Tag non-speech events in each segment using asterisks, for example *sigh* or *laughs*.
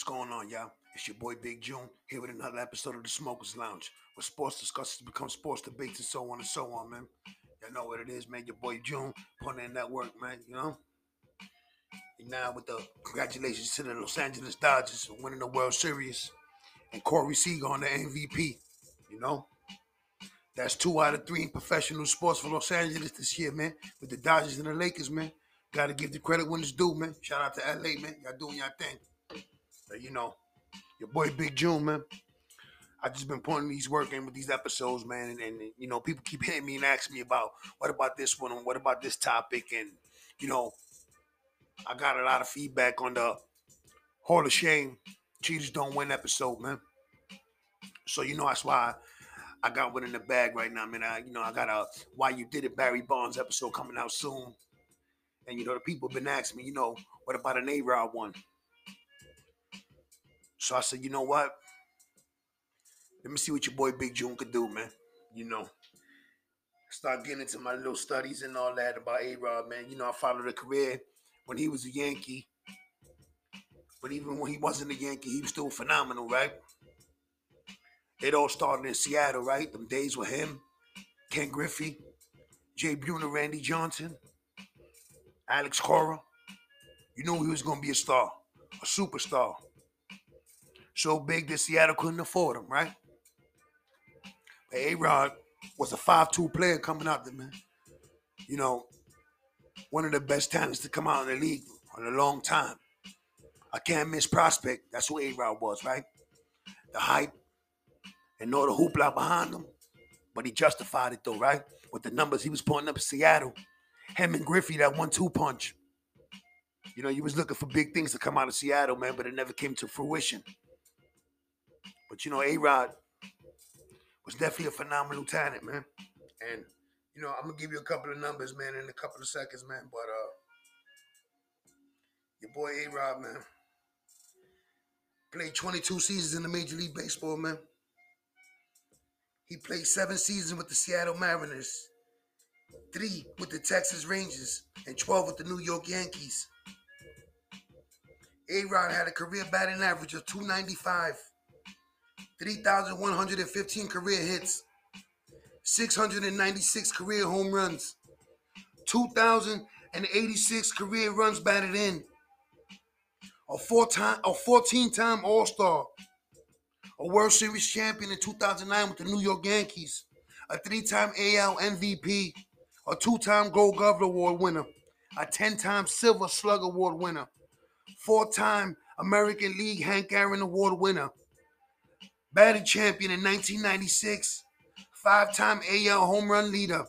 What's going on, y'all? It's your boy Big June here with another episode of the Smokers Lounge, where sports discussions become sports debates and so on and so on, man. Y'all know what it is, man. Your boy June putting in that work, man. You know. And now with the congratulations to the Los Angeles Dodgers for winning the World Series and Corey Seager on the MVP. You know. That's two out of three in professional sports for Los Angeles this year, man. With the Dodgers and the Lakers, man. Got to give the credit when it's due, man. Shout out to LA, man. Y'all doing your thing. You know, your boy Big June, man. I just been putting these work in with these episodes, man, and, and, you know, people keep *laughs* hitting me and asking me about what about this one and what about this topic, and you know, I got a lot of feedback on the Hall of Shame Cheaters Don't Win episode, man. So you know that's why I got one in the bag right now, man. I you know I got a Why You Did It Barry Bonds episode coming out soon, and you know the people have been asking me, you know, what about an A Rod one? So I said, you know what? Let me see what your boy Big June could do, man. You know, start getting into my little studies and all that about A Rod, man. You know, I followed a career when he was a Yankee. But even when he wasn't a Yankee, he was still phenomenal, right? It all started in Seattle, right? Them days with him, Ken Griffey, Jay Buhner, Randy Johnson, Alex Cora. You knew he was going to be a star, a superstar. So big that Seattle couldn't afford him, right? But A-Rod was a 5 2 player coming out there, man. You know, one of the best talents to come out in the league in a long time. I can't miss prospect. That's who A-Rod was, right? The hype and all the hoopla behind him. But he justified it though, right? With the numbers he was putting up in Seattle. Him and Griffey, that one-two punch. You know, you was looking for big things to come out of Seattle, man, but it never came to fruition. But you know, A-Rod was definitely a phenomenal talent, man. And you know, I'm gonna give you a couple of numbers, man, in a couple of seconds, man. But uh your boy A-Rod, man, played 22 seasons in the Major League Baseball, man. He played seven seasons with the Seattle Mariners, three with the Texas Rangers, and 12 with the New York Yankees. A-Rod had a career batting average of 295, 3,115 career hits, 696 career home runs, 2,086 career runs batted in, a four-time, a 14-time All-Star, a World Series champion in 2009 with the New York Yankees, a three-time AL MVP, a two-time Gold Glove Award winner, a 10-time Silver Slug Award winner, four-time American League Hank Aaron Award winner, batting champion in 1996, five-time AL home run leader,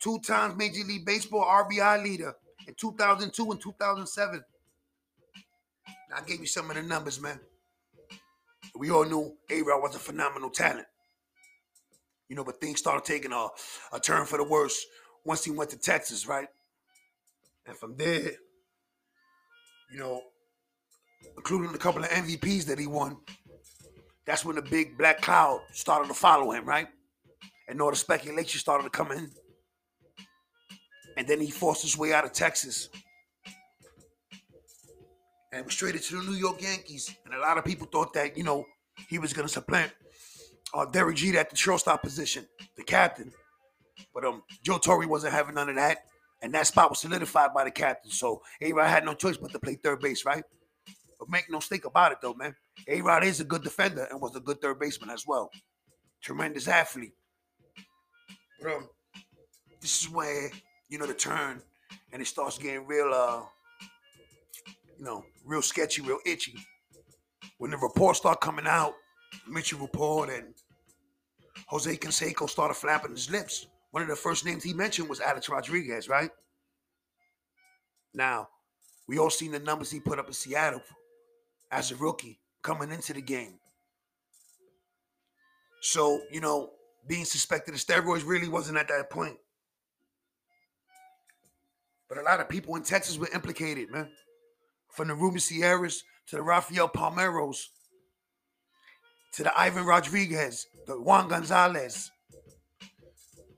two times Major League Baseball RBI leader in 2002 and 2007. I gave you some of the numbers, man. We all knew A-Rod was a phenomenal talent. You know, but things started taking a, a turn for the worse once he went to Texas, right? And from there, you know, including a couple of MVPs that he won, that's when the big black cloud started to follow him, right? And all the speculation started to come in. And then he forced his way out of Texas and was traded to the New York Yankees. And a lot of people thought that, you know, he was going to supplant uh, Derek Jeter at the shortstop position, the captain. But um, Joe Torre wasn't having none of that. And that spot was solidified by the captain. So A-Rod had no choice but to play third base, right? But make no mistake about it, though, man. A-Rod is a good defender and was a good third baseman as well. Tremendous athlete. But um, this is where, you know, the turn and it starts getting real, uh, you know, real sketchy, real itchy. When the reports start coming out, Mitchell report and Jose Canseco started flapping his lips. One of the first names he mentioned was Alex Rodriguez, right? Now, we all seen the numbers he put up in Seattle as a rookie coming into the game. So, you know, being suspected of steroids really wasn't at that point. But a lot of people in Texas were implicated, man. From the Ruben Sierras to the Rafael Palmeiros to the Ivan Rodriguez, the Juan Gonzalez.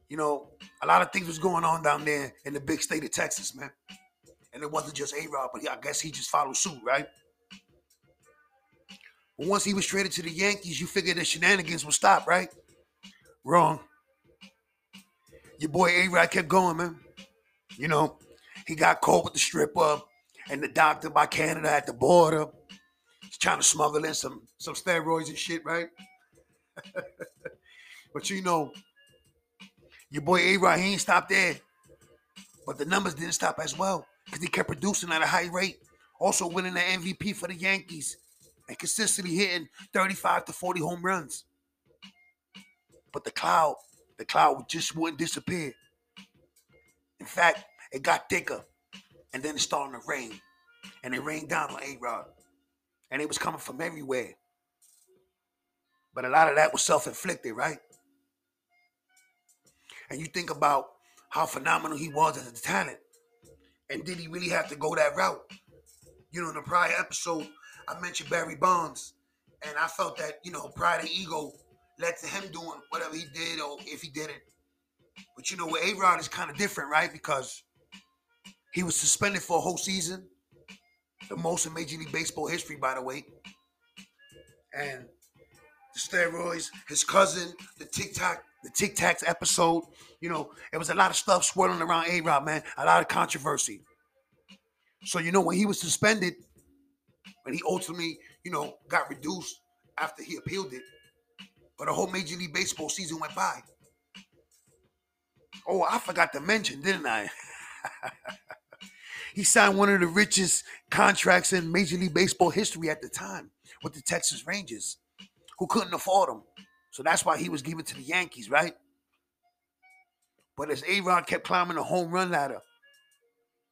You know, a lot of things was going on down there in the big state of Texas, man. And it wasn't just A-Rod, but I guess he just followed suit, right? Once he was traded to the Yankees, you figured the shenanigans would stop, right? Wrong. Your boy A Rod kept going, man. You know, he got caught with the stripper and the doctor by Canada at the border. He's trying to smuggle in some some steroids and shit, right? *laughs* but you know, your boy A Rod, he ain't stopped there. But the numbers didn't stop as well because he kept producing at a high rate, also winning the MVP for the Yankees and consistently hitting 35 to 40 home runs. But the cloud, the cloud just wouldn't disappear. In fact, it got thicker, and then it started to rain, and it rained down on A Rod, and it was coming from everywhere. But a lot of that was self inflicted, right? And you think about how phenomenal he was as a talent. And did he really have to go that route? You know, in the prior episode, I mentioned Barry Bonds, and I felt that, you know, pride and ego led to him doing whatever he did or if he didn't. But you know, with A Rod is kind of different, right? Because he was suspended for a whole season, the most in Major League Baseball history, by the way. And the steroids, his cousin, the Tic Tac, the Tic episode. You know, it was a lot of stuff swirling around A Rod, man. A lot of controversy. So you know, when he was suspended, when he ultimately, you know, got reduced after he appealed it, but a whole Major League Baseball season went by. Oh, I forgot to mention, didn't I? *laughs* he signed one of the richest contracts in Major League Baseball history at the time with the Texas Rangers who couldn't afford him. So that's why he was given to the Yankees, right? But as A Rod kept climbing the home run ladder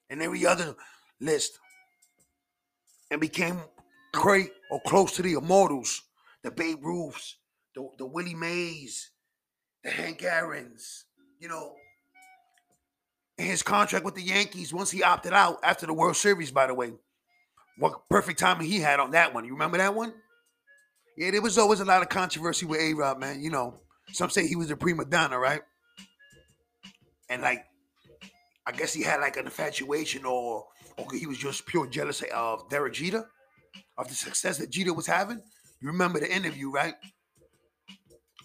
and every other list and became great or close to the immortals, the Babe Ruths, the, the Willie Mays, the Hank Aaron's, you know, his contract with the Yankees, once he opted out after the World Series, by the way, what perfect timing he had on that one. You remember that one? Yeah, there was always a lot of controversy with A Rod, man. You know, some say he was a prima donna, right? And like, I guess he had like an infatuation, or or he was just pure jealous of Derek Jeter, of the success that Jeter was having. You remember the interview, right?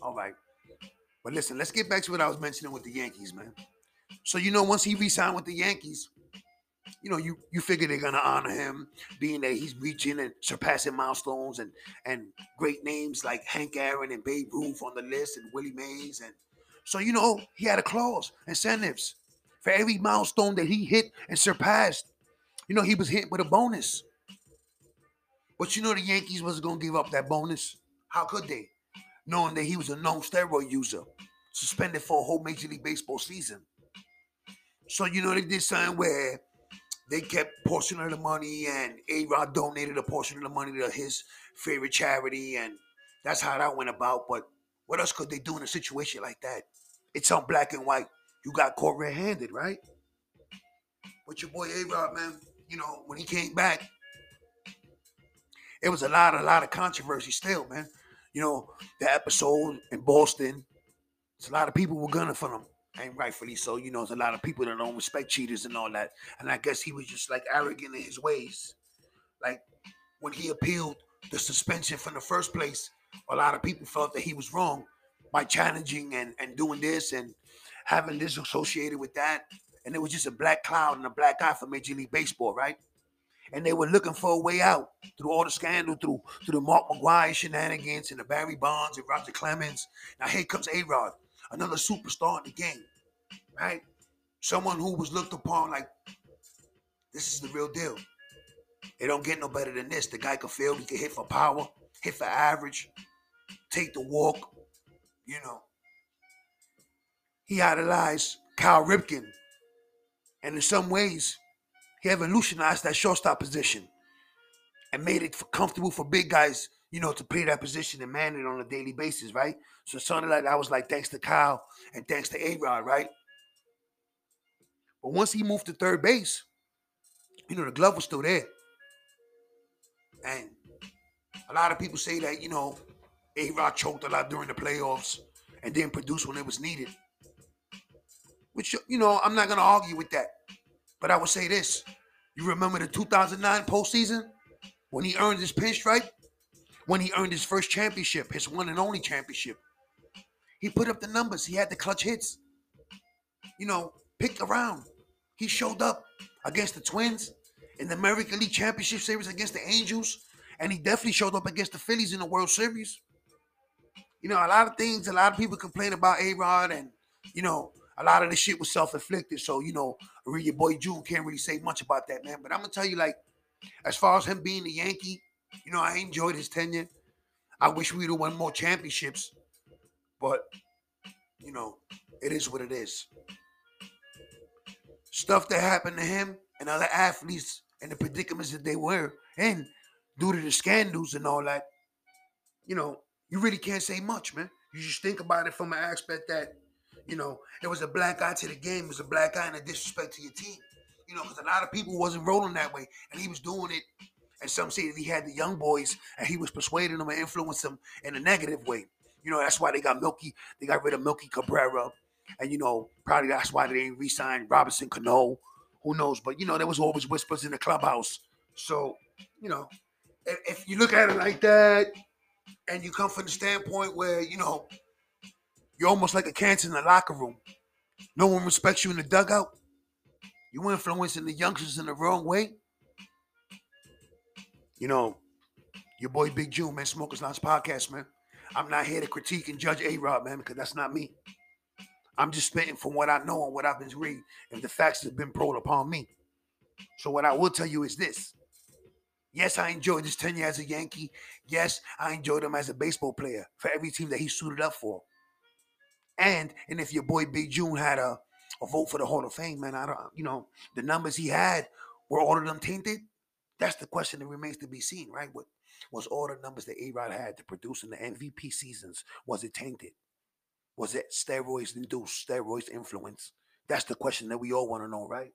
All right. But listen, let's get back to what I was mentioning with the Yankees, man. So you know, once he re-signed with the Yankees, you know, you you figure they're gonna honor him, being that he's reaching and surpassing milestones and and great names like Hank Aaron and Babe Ruth on the list and Willie Mays and so you know he had a clause, incentives for every milestone that he hit and surpassed. You know he was hit with a bonus. But you know the Yankees wasn't gonna give up that bonus. How could they? Knowing that he was a known steroid user, suspended for a whole Major League Baseball season. So you know they did something where they kept portion of the money, and A Rod donated a portion of the money to his favorite charity, and that's how that went about. But what else could they do in a situation like that? It's on black and white. You got caught red-handed, right? But your boy A Rod, man, you know when he came back, it was a lot, a lot of controversy still, man. You know the episode in Boston. It's a lot of people were gunning for him and rightfully so. You know, there's a lot of people that don't respect cheaters and all that. And I guess he was just like arrogant in his ways. Like when he appealed the suspension from the first place, a lot of people felt that he was wrong by challenging and, and doing this and having this associated with that. And it was just a black cloud and a black eye for Major League Baseball, right? And they were looking for a way out through all the scandal, through through the Mark McGwire shenanigans and the Barry Bonds and Roger Clemens. Now here comes A Rod another superstar in the game, right? Someone who was looked upon like this is the real deal. It don't get no better than this. The guy can field, he can hit for power, hit for average, take the walk, you know. He idolized Cal Ripken. And in some ways, he evolutionized that shortstop position and made it comfortable for big guys you know, to play that position and man it on a daily basis, right? So something like that was like thanks to Kyle and thanks to A Rod, right? But once he moved to third base, you know, the glove was still there. And a lot of people say that, you know, A Rod choked a lot during the playoffs and didn't produce when it was needed. Which, you know, I'm not to argue with that. But I would say this. You remember the 2009 postseason when he earned his pinstripe? when he earned his first championship, his one and only championship. He put up the numbers. He had the clutch hits. You know, picked around. He showed up against the Twins in the American League Championship Series against the Angels, and he definitely showed up against the Phillies in the World Series. You know, a lot of things, a lot of people complain about A Rod, and you know, a lot of the shit was self inflicted. So, you know, your boy June can't really say much about that, man. But I'm gonna tell you, like, as far as him being a Yankee, you know, I enjoyed his tenure. I wish we'd have won more championships, but you know, it is what it is. Stuff that happened to him and other athletes and the predicaments that they were in due to the scandals and all that, you know, you really can't say much, man. You just think about it from an aspect that, you know, it was a black eye to the game, it was a black eye and a disrespect to your team. You know, because a lot of people wasn't rolling that way, and he was doing it. And some say that he had the young boys, and he was persuading them and influencing them in a negative way. You know, that's why they got Melky. They got rid of Melky Cabrera, and you know, probably that's why they didn't re-sign Robinson Cano. Who knows? But you know, there was always whispers in the clubhouse. So, you know, if, if you look at it like that, and you come from the standpoint where you know you're almost like a cancer in the locker room. No one respects you in the dugout. You're influencing the youngsters in the wrong way. You know, your boy Big June, man, Smokers Lounge Podcast, man. I'm not here to critique and judge A-Rod, man, because that's not me. I'm just spitting from what I know and what I've been reading and the facts that have been brought upon me. So what I will tell you is this. Yes, I enjoyed his tenure as a Yankee. Yes, I enjoyed him as a baseball player for every team that he suited up for. And and if your boy Big June had a a vote for the Hall of Fame, man. I don't, you know, the numbers he had were all of them tainted. That's the question that remains to be seen, right? What was all the numbers that A Rod had to produce in the MVP seasons? Was it tainted? Was it steroids induced, steroids influence? That's the question that we all want to know, right?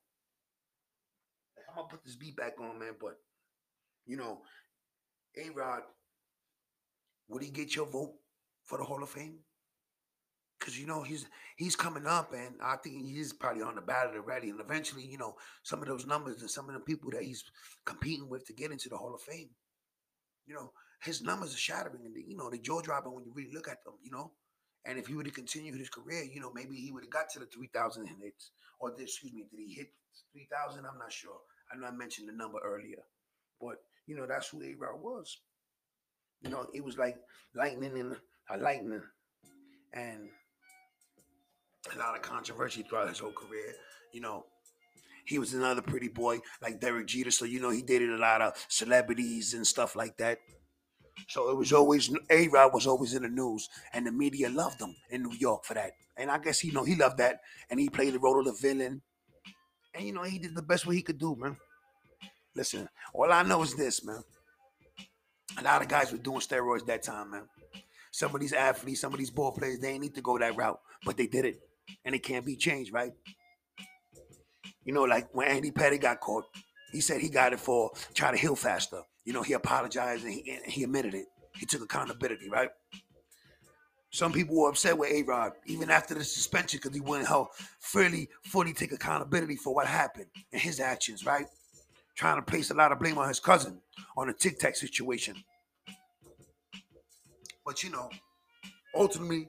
I'm gonna put this beat back on, man, but you know, A Rod, would he get your vote for the Hall of Fame? Because you know he's he's coming up, and I think he's probably on the ballot already. And eventually, you know, some of those numbers and some of the people that he's competing with to get into the Hall of Fame, you know, his numbers are shattering, and you know, the jaw dropping when you really look at them. You know, and if he would have continued his career, you know, maybe he would have got to the three thousand hits, or excuse me, did he hit three thousand? I'm not sure. I know I mentioned the number earlier, but you know, that's who A Rod was. You know, it was like lightning in a lightning, and a lot of controversy throughout his whole career. You know, he was another pretty boy like Derek Jeter, so you know he dated a lot of celebrities and stuff like that. So it was always A Rod was always in the news, and the media loved him in New York for that. And I guess you know he loved that, and he played the role of the villain. And you know he did the best what he could do, man. Listen, all I know is this, man. A lot of guys were doing steroids that time, man. Some of these athletes, some of these ball players, they need to go that route, but they did it and it can't be changed, right? You know, like when Andy Pettitte got caught, he said he got it for trying to heal faster. You know, he apologized and he, and he admitted it. He took accountability, right? Some people were upset with A Rod even after the suspension because he wouldn't help fairly fully take accountability for what happened and his actions, right? Trying to place a lot of blame on his cousin on the Tic Tac situation. But you know, ultimately,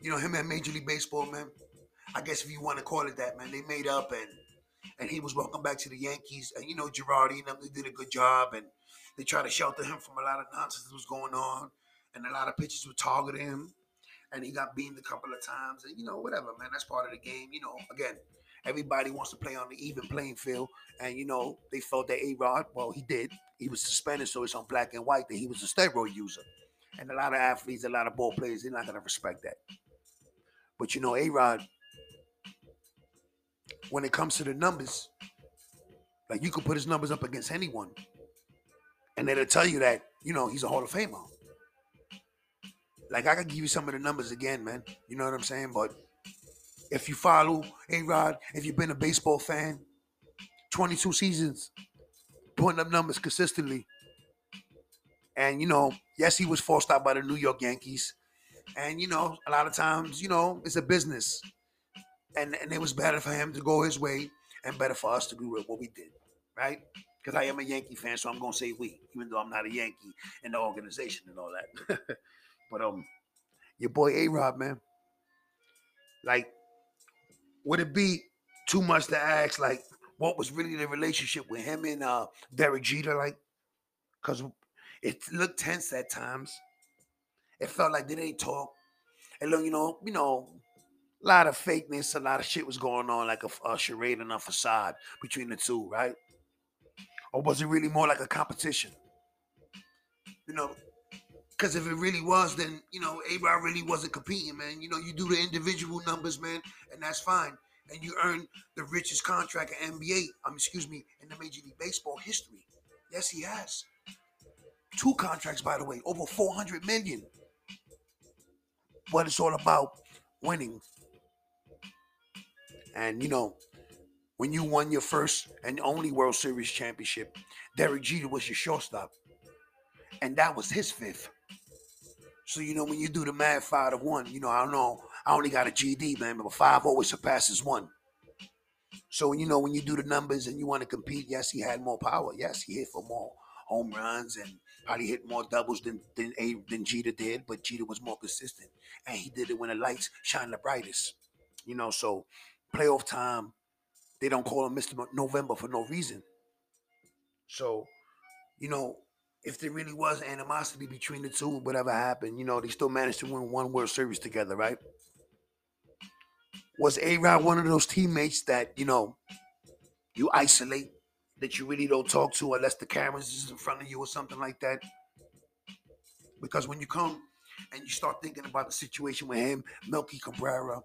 you know, him at Major League Baseball, man. I guess if you want to call it that, man, they made up and and he was welcome back to the Yankees. And you know, Girardi and them they did a good job and they tried to shelter him from a lot of nonsense that was going on. And a lot of pitchers were targeting him. And he got beamed a couple of times. And you know, whatever, man. That's part of the game. You know, again, everybody wants to play on the even playing field. And you know, they felt that A Rod, well, he did. He was suspended, so it's on black and white that he was a steroid user. And a lot of athletes, a lot of ball players, they're not gonna respect that. But you know, A Rod, when it comes to the numbers, like you could put his numbers up against anyone, and it'll tell you that, you know, he's a Hall of Famer. Like I could give you some of the numbers again, man. You know what I'm saying? But if you follow A Rod, if you've been a baseball fan, 22 seasons, putting up numbers consistently. And you know, yes, he was forced out by the New York Yankees. And you know, a lot of times, you know, it's a business. And and it was better for him to go his way and better for us to do what we did. Right? because I am a Yankee fan, so I'm gonna say we, even though I'm not a Yankee in the organization and all that. *laughs* but um, your boy A Rod, man, like, would it be too much to ask? Like, what was really the relationship with him and uh Derek Jeter? Like, because it looked tense at times. It felt like they didn't talk. And look, you know, you know, a lot of fakeness, a lot of shit was going on, like a, a charade and a facade between the two, right? Or was it really more like a competition? You know, because if it really was, then you know, A Rod really wasn't competing, man. You know, you do the individual numbers, man, and that's fine. And you earn the richest contract in NBA, um, excuse me, in the Major League Baseball history. Yes, he has. Two contracts, by the way, over 400 million. But it's all about winning. And you know, when you won your first and only World Series championship, Derek Jeter was your shortstop. And that was his fifth. So, you know, when you do the math five to one, you know, I don't know, I only got a GD, man, but five always surpasses one. So, you know, when you do the numbers and you want to compete, yes, he had more power. Yes, he hit for more home runs and probably hit more doubles than than, A, than Jeter did, but Jeter was more consistent. And he did it when the lights shine the brightest. You know, so playoff time, they don't call him Mr. November for no reason. So, you know, if there really was animosity between the two, whatever happened, you know, they still managed to win one World Series together, right? Was A Rod one of those teammates that, you know, you isolate, that you really don't talk to unless the cameras is in front of you or something like that? Because when you come and you start thinking about the situation with him, Melky Cabrera,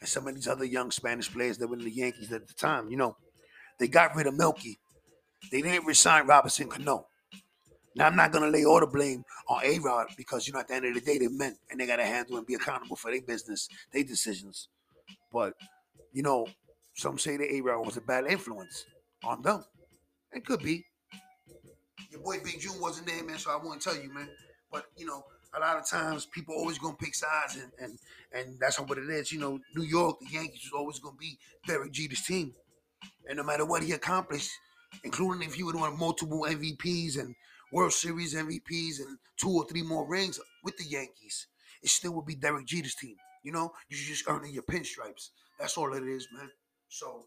and some of these other young Spanish players that were in the Yankees at the time. You know, they got rid of Melky. They didn't resign Robinson Cano. Now I'm not gonna lay all the blame on A Rod because you know at the end of the day they're men and they gotta handle and be accountable for their business, their decisions. But you know, some say that A Rod was a bad influence on them. It could be. Your boy Big June wasn't there, man, so I won't tell you, man. But you know, a lot of times people always gonna pick sides, and and and that's what it is. You know, New York, the Yankees is always gonna be Derek Jeter's team, and no matter what he accomplished, including if he would win multiple MVPs and World Series MVPs and two or three more rings with the Yankees, it still would be Derek Jeter's team. You know, you just earning your pinstripes. That's all it is, man. So,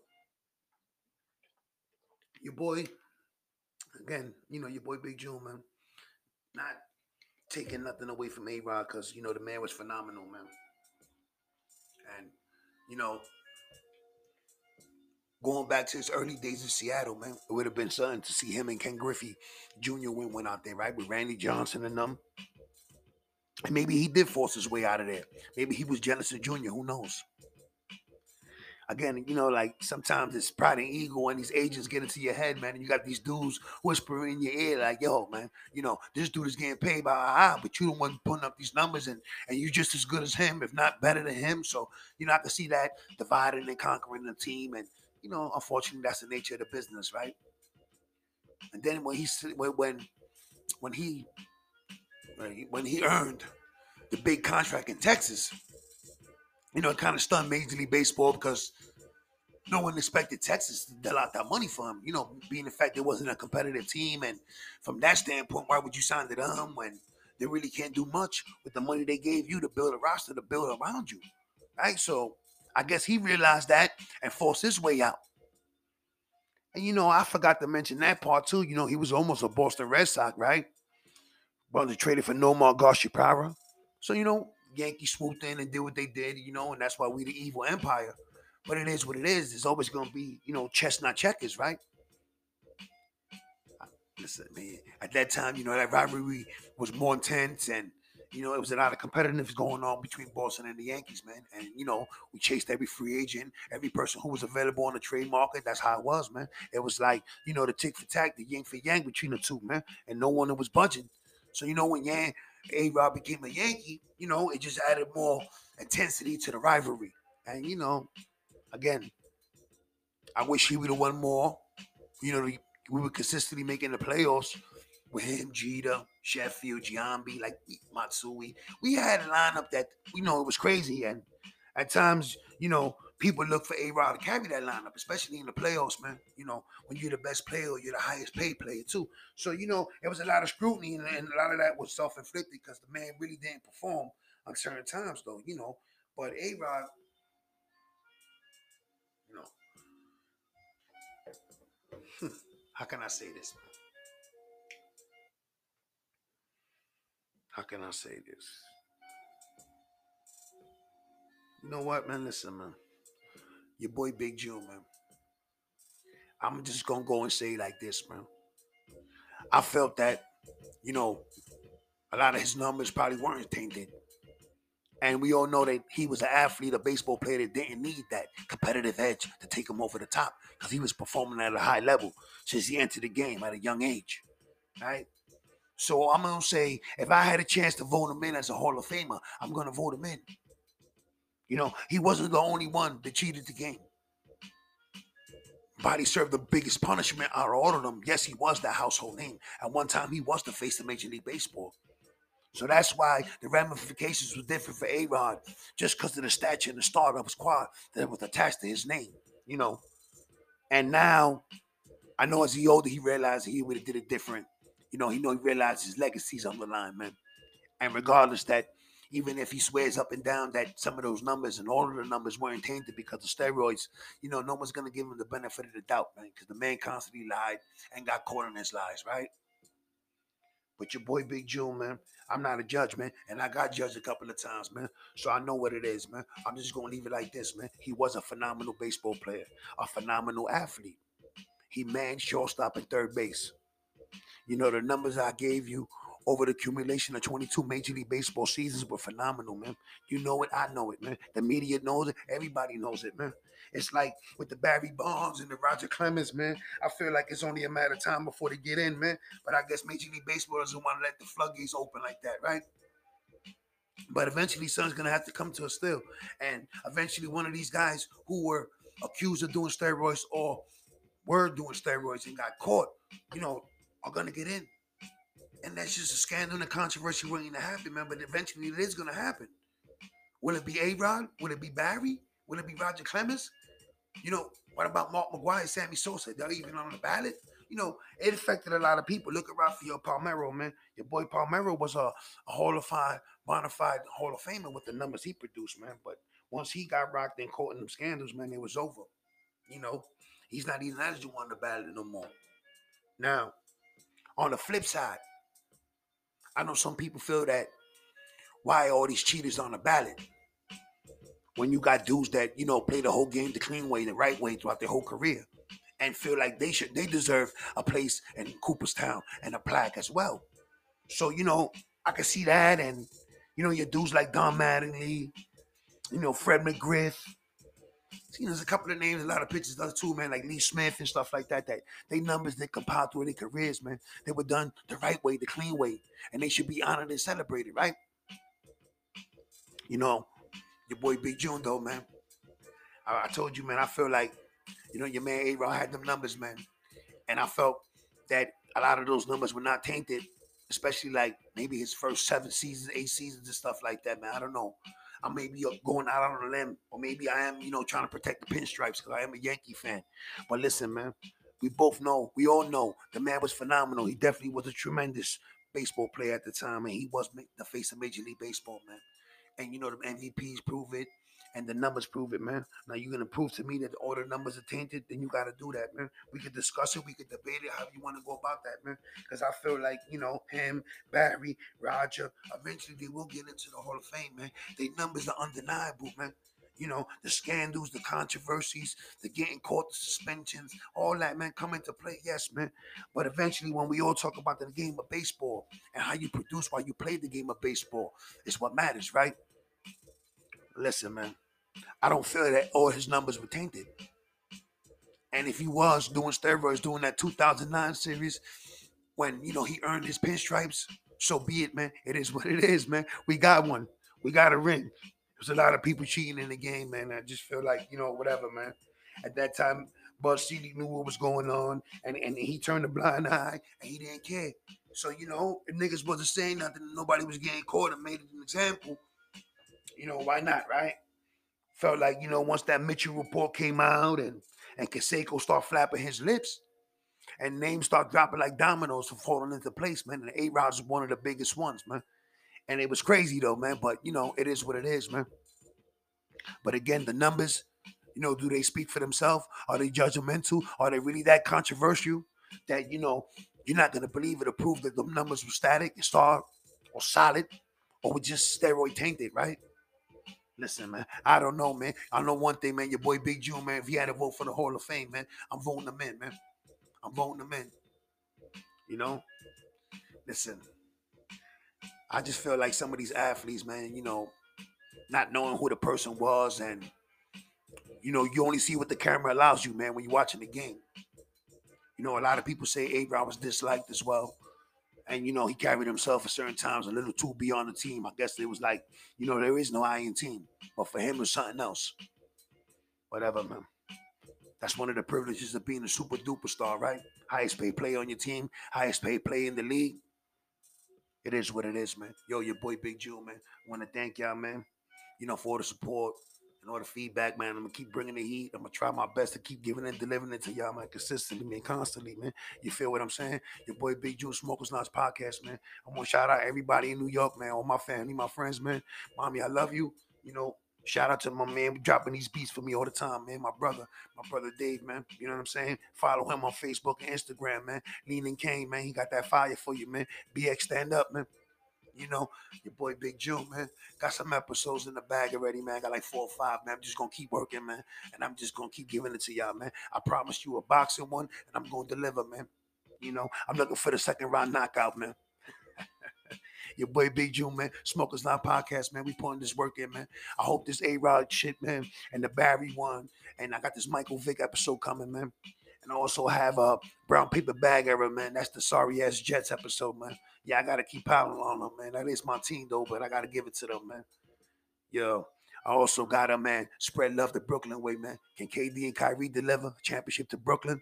your boy, again, you know, your boy Big June, man. Not taking nothing away from A Rod because, you know, the man was phenomenal, man. And, you know, going back to his early days in Seattle, man, it would have been something to see him and Ken Griffey Jr. win one out there, right? With Randy Johnson and them. And maybe he did force his way out of there. Maybe he was of Jr., who knows? Again, you know, like sometimes it's pride and ego, and these agents get into your head, man. And you got these dudes whispering in your ear, like, "Yo, man, you know, this dude is getting paid by ah, but you don't want putting up these numbers, and and you're just as good as him, if not better than him." So you know, I can see that dividing and conquering the team, and you know, unfortunately, that's the nature of the business, right? And then when he when when he when he earned the big contract in Texas, you know, it kind of stunned Major League Baseball because no one expected Texas to deal out that money for him. You know, being the fact it wasn't a competitive team, and from that standpoint, why would you sign to them when they really can't do much with the money they gave you to build a roster to build around you, right? So I guess he realized that and forced his way out. And you know, I forgot to mention that part too. You know, he was almost a Boston Red Sox, right? Well, traded for Nomar Garciaparra. So you know, Yankees swooped in and did what they did, you know, and that's why we the evil empire. But it is what it is. It's always gonna be, you know, chestnut checkers, right? Listen, man, at that time, you know, that rivalry was more intense and you know, it was a lot of competitiveness going on between Boston and the Yankees, man. And you know, we chased every free agent, every person who was available on the trade market. That's how it was, man. It was like, you know, the tick for tack, the yin for yang between the two, man. And no one was budging. So you know, when Yang a Rod became a Yankee, you know, it just added more intensity to the rivalry. And, you know, again, I wish he would have won more. You know, we were consistently making the playoffs with him, Jeter, Sheffield, Giambi, like Matsui. We had a lineup that, you know, it was crazy. And at times, you know, people look for A Rod to carry that lineup, especially in the playoffs, man. You know, when you're the best player, you're the highest paid player too. So, you know, it was a lot of scrutiny and, and a lot of that was self-inflicted because the man really didn't perform on certain times though, you know. But A Rod, you know, hmm. how can I say this. How can I say this? You know what, man? Listen, man. Your boy Big June, man. I'm just gonna go and say like this, man. I felt that, you know, a lot of his numbers probably weren't tainted. And we all know that he was an athlete, a baseball player that didn't need that competitive edge to take him over the top because he was performing at a high level since he entered the game at a young age. Right? So I'm gonna say if I had a chance to vote him in as a Hall of Famer, I'm gonna vote him in. You know, he wasn't the only one that cheated the game. He served the biggest punishment out of all of them. Yes, he was that household name. At one time, he was the face of Major League Baseball. So that's why the ramifications were different for A Rod, just because of the stature and the start of his squad that was attached to his name, you know. And now, I know as he older, he realized he would have did it different. You know, he know he realized his legacy's on the line, man. And regardless that even if he swears up and down that some of those numbers and all of the numbers weren't tainted because of steroids, you know, no one's gonna give him the benefit of the doubt, man, because the man constantly lied and got caught in his lies, right? But your boy Big June, man, I'm not a judge, man, and I got judged a couple of times, man. So I know what it is, man. I'm just gonna leave it like this, man. He was a phenomenal baseball player, a phenomenal athlete. He manned shortstop and third base. You know the numbers I gave you over the accumulation of 22 Major League Baseball seasons were phenomenal, man. You know it, I know it, man. The media knows it, everybody knows it, man. It's like with the Barry Bonds and the Roger Clemens, man. I feel like it's only a matter of time before they get in, man. But I guess Major League Baseball doesn't want to let the floodgates open like that, right? But eventually, something's gonna have to come to a still, and eventually, one of these guys who were accused of doing steroids or were doing steroids and got caught, you know, are gonna get in. And that's just a scandal and a controversy waiting to happen, man. But eventually it is going to happen. Will it be A Rod? Will it be Barry? Will it be Roger Clemens? You know, what about Mark McGwire, Sammy Sosa? They're even on the ballot. You know, it affected a lot of people. Look at Rafael Palmeiro, man. Your boy Palmeiro was a, a Hall of Fame, bona fide Hall of Famer with the numbers he produced, man. But once he got rocked and caught in them scandals, man, it was over. You know, he's not even eligible on the ballot no more. Now, on the flip side, I know some people feel that why all these cheaters on the ballot when you got dudes that you know play the whole game the clean way, the right way throughout their whole career, and feel like they should they deserve a place in Cooperstown and a plaque as well. So you know I can see that, and you know your dudes like Don Mattingly, you know Fred McGriff, See, there's a couple of names, a lot of pitchers, other two, man, like Lee Smith and stuff like that. That they numbers that compiled through their careers, man. They were done the right way, the clean way, and they should be honored and celebrated, right? You know, your boy Big June, though, man. I, I told you, man. I feel like, you know, your man A. had them numbers, man, and I felt that a lot of those numbers were not tainted, especially like maybe his first seven seasons, eight seasons, and stuff like that, man. I don't know. I may be going out on a limb, or maybe I am, you know, trying to protect the pinstripes because I am a Yankee fan. But listen, man, we both know, we all know, the man was phenomenal. He definitely was a tremendous baseball player at the time, and he was the face of Major League Baseball, man. And you know, the MVPs prove it and the numbers prove it, man. Now you're gonna prove to me that all the numbers are tainted, then you gotta do that, man. We could discuss it, we could debate it, how you want to go about that, man. Because I feel like you know him, Barry, Roger, eventually they will get into the Hall of Fame, man. Their numbers are undeniable, man. You know, the scandals, the controversies, the getting caught, the suspensions, all that, man, come into play. Yes, man. But eventually, when we all talk about the game of baseball and how you produce while you play the game of baseball, it's what matters, right? Listen, man. I don't feel that all his numbers were tainted. And if he was doing steroids during that 2009 series, when you know he earned his pinstripes, so be it, man. It is what it is, man. We got one. We got a ring. There's a lot of people cheating in the game, man. I just feel like you know whatever, man. At that time, Bud Selig knew what was going on, and, and he turned a blind eye, and he didn't care. So you know, if niggas wasn't saying nothing, nobody was getting caught and made it an example. You know why not, right? Felt like, you know, once that Mitchell report came out and and Canseco start flapping his lips and names start dropping like dominoes for falling into place, man. And A Rod's is one of the biggest ones, man. And it was crazy though, man. But you know, it is what it is, man. But again, the numbers, you know, do they speak for themselves? Are they judgmental? Are they really that controversial that you know you're not gonna believe it or prove that the numbers were static, star, or solid, or were just steroid tainted, right? Listen, man, I don't know, man. I know one thing, man. Your boy Big June, man. If he had to vote for the Hall of Fame, man, I'm voting him in, man. I'm voting him in. You know, listen. I just feel like some of these athletes, man, you know, not knowing who the person was, and you know, you only see what the camera allows you, man, when you're watching the game. You know, a lot of people say A Rod was disliked as well. And you know, he carried himself at certain times a little too beyond the team. I guess it was like, you know, there is no I in team. But for him it was something else. Whatever, man. That's one of the privileges of being a super duper star, right? Highest paid player on your team, highest paid player in the league. It is what it is, man. Yo, your boy Big June, man. I want to thank y'all, man. You know, for all the support and all the feedback, man. I'm gonna keep bringing the heat. I'm gonna try my best to keep giving and delivering it to y'all, man, consistently, man, constantly, man. You feel what I'm saying? Your boy Big June Smokers Lounge podcast, man. I want to shout out everybody in New York, man. All my family, my friends, man. Mommy, I love you. You know, Shout out to my man dropping these beats for me all the time, man. My brother, my brother Dave, man. You know what I'm saying? Follow him on Facebook and Instagram, man. Leaning Kane, man. He got that fire for you, man. BX stand up, man. You know, your boy Big June, man. Got some episodes in the bag already, man. Got like four or five, man. I'm just gonna keep working, man. And I'm just gonna keep giving it to y'all, man. I promised you a boxing one, and I'm gonna deliver, man. You know, I'm looking for the second round knockout, man. *laughs* Your boy Big June, man. Smokers Not Podcast, man. We putting this work in, man. I hope this A Rod shit, man, and the Barry one, and I got this Michael Vick episode coming, man. And also have a brown paper bag era, man. That's the sorry ass Jets episode, man. Yeah, I gotta keep piling on them, man. That is my team though, but I gotta give it to them, man. Yo, I also got a man spread love the Brooklyn way, man. Can KD and Kyrie deliver championship to Brooklyn?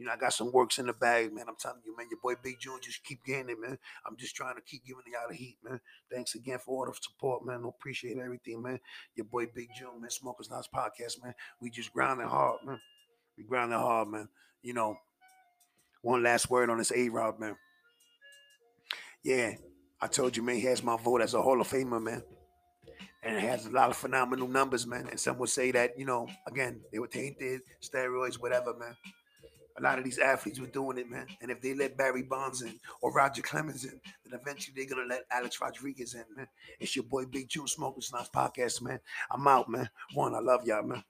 You know, I got some works in the bag, man. I'm telling you, man. Your boy Big June just keep getting man. I'm just trying to keep giving y'all the heat, man. Thanks again for all the support, man. I appreciate everything, man. Your boy Big June, man. Smokers Lounge Podcast, man. We just grinding hard, man. We grinding hard, man. You know, one last word on this A Rod, man. Yeah, I told you, man, he has my vote as a Hall of Famer, man. And it has a lot of phenomenal numbers, man. And some would say that, you know, again, they were tainted, steroids, whatever, man. A lot of these athletes were doing it, man. And if they let Barry Bonds in or Roger Clemens in, then eventually they're gonna let Alex Rodriguez in, man. It's your boy Big June Smoking Snobs podcast, man. I'm out, man. One, I love y'all, man.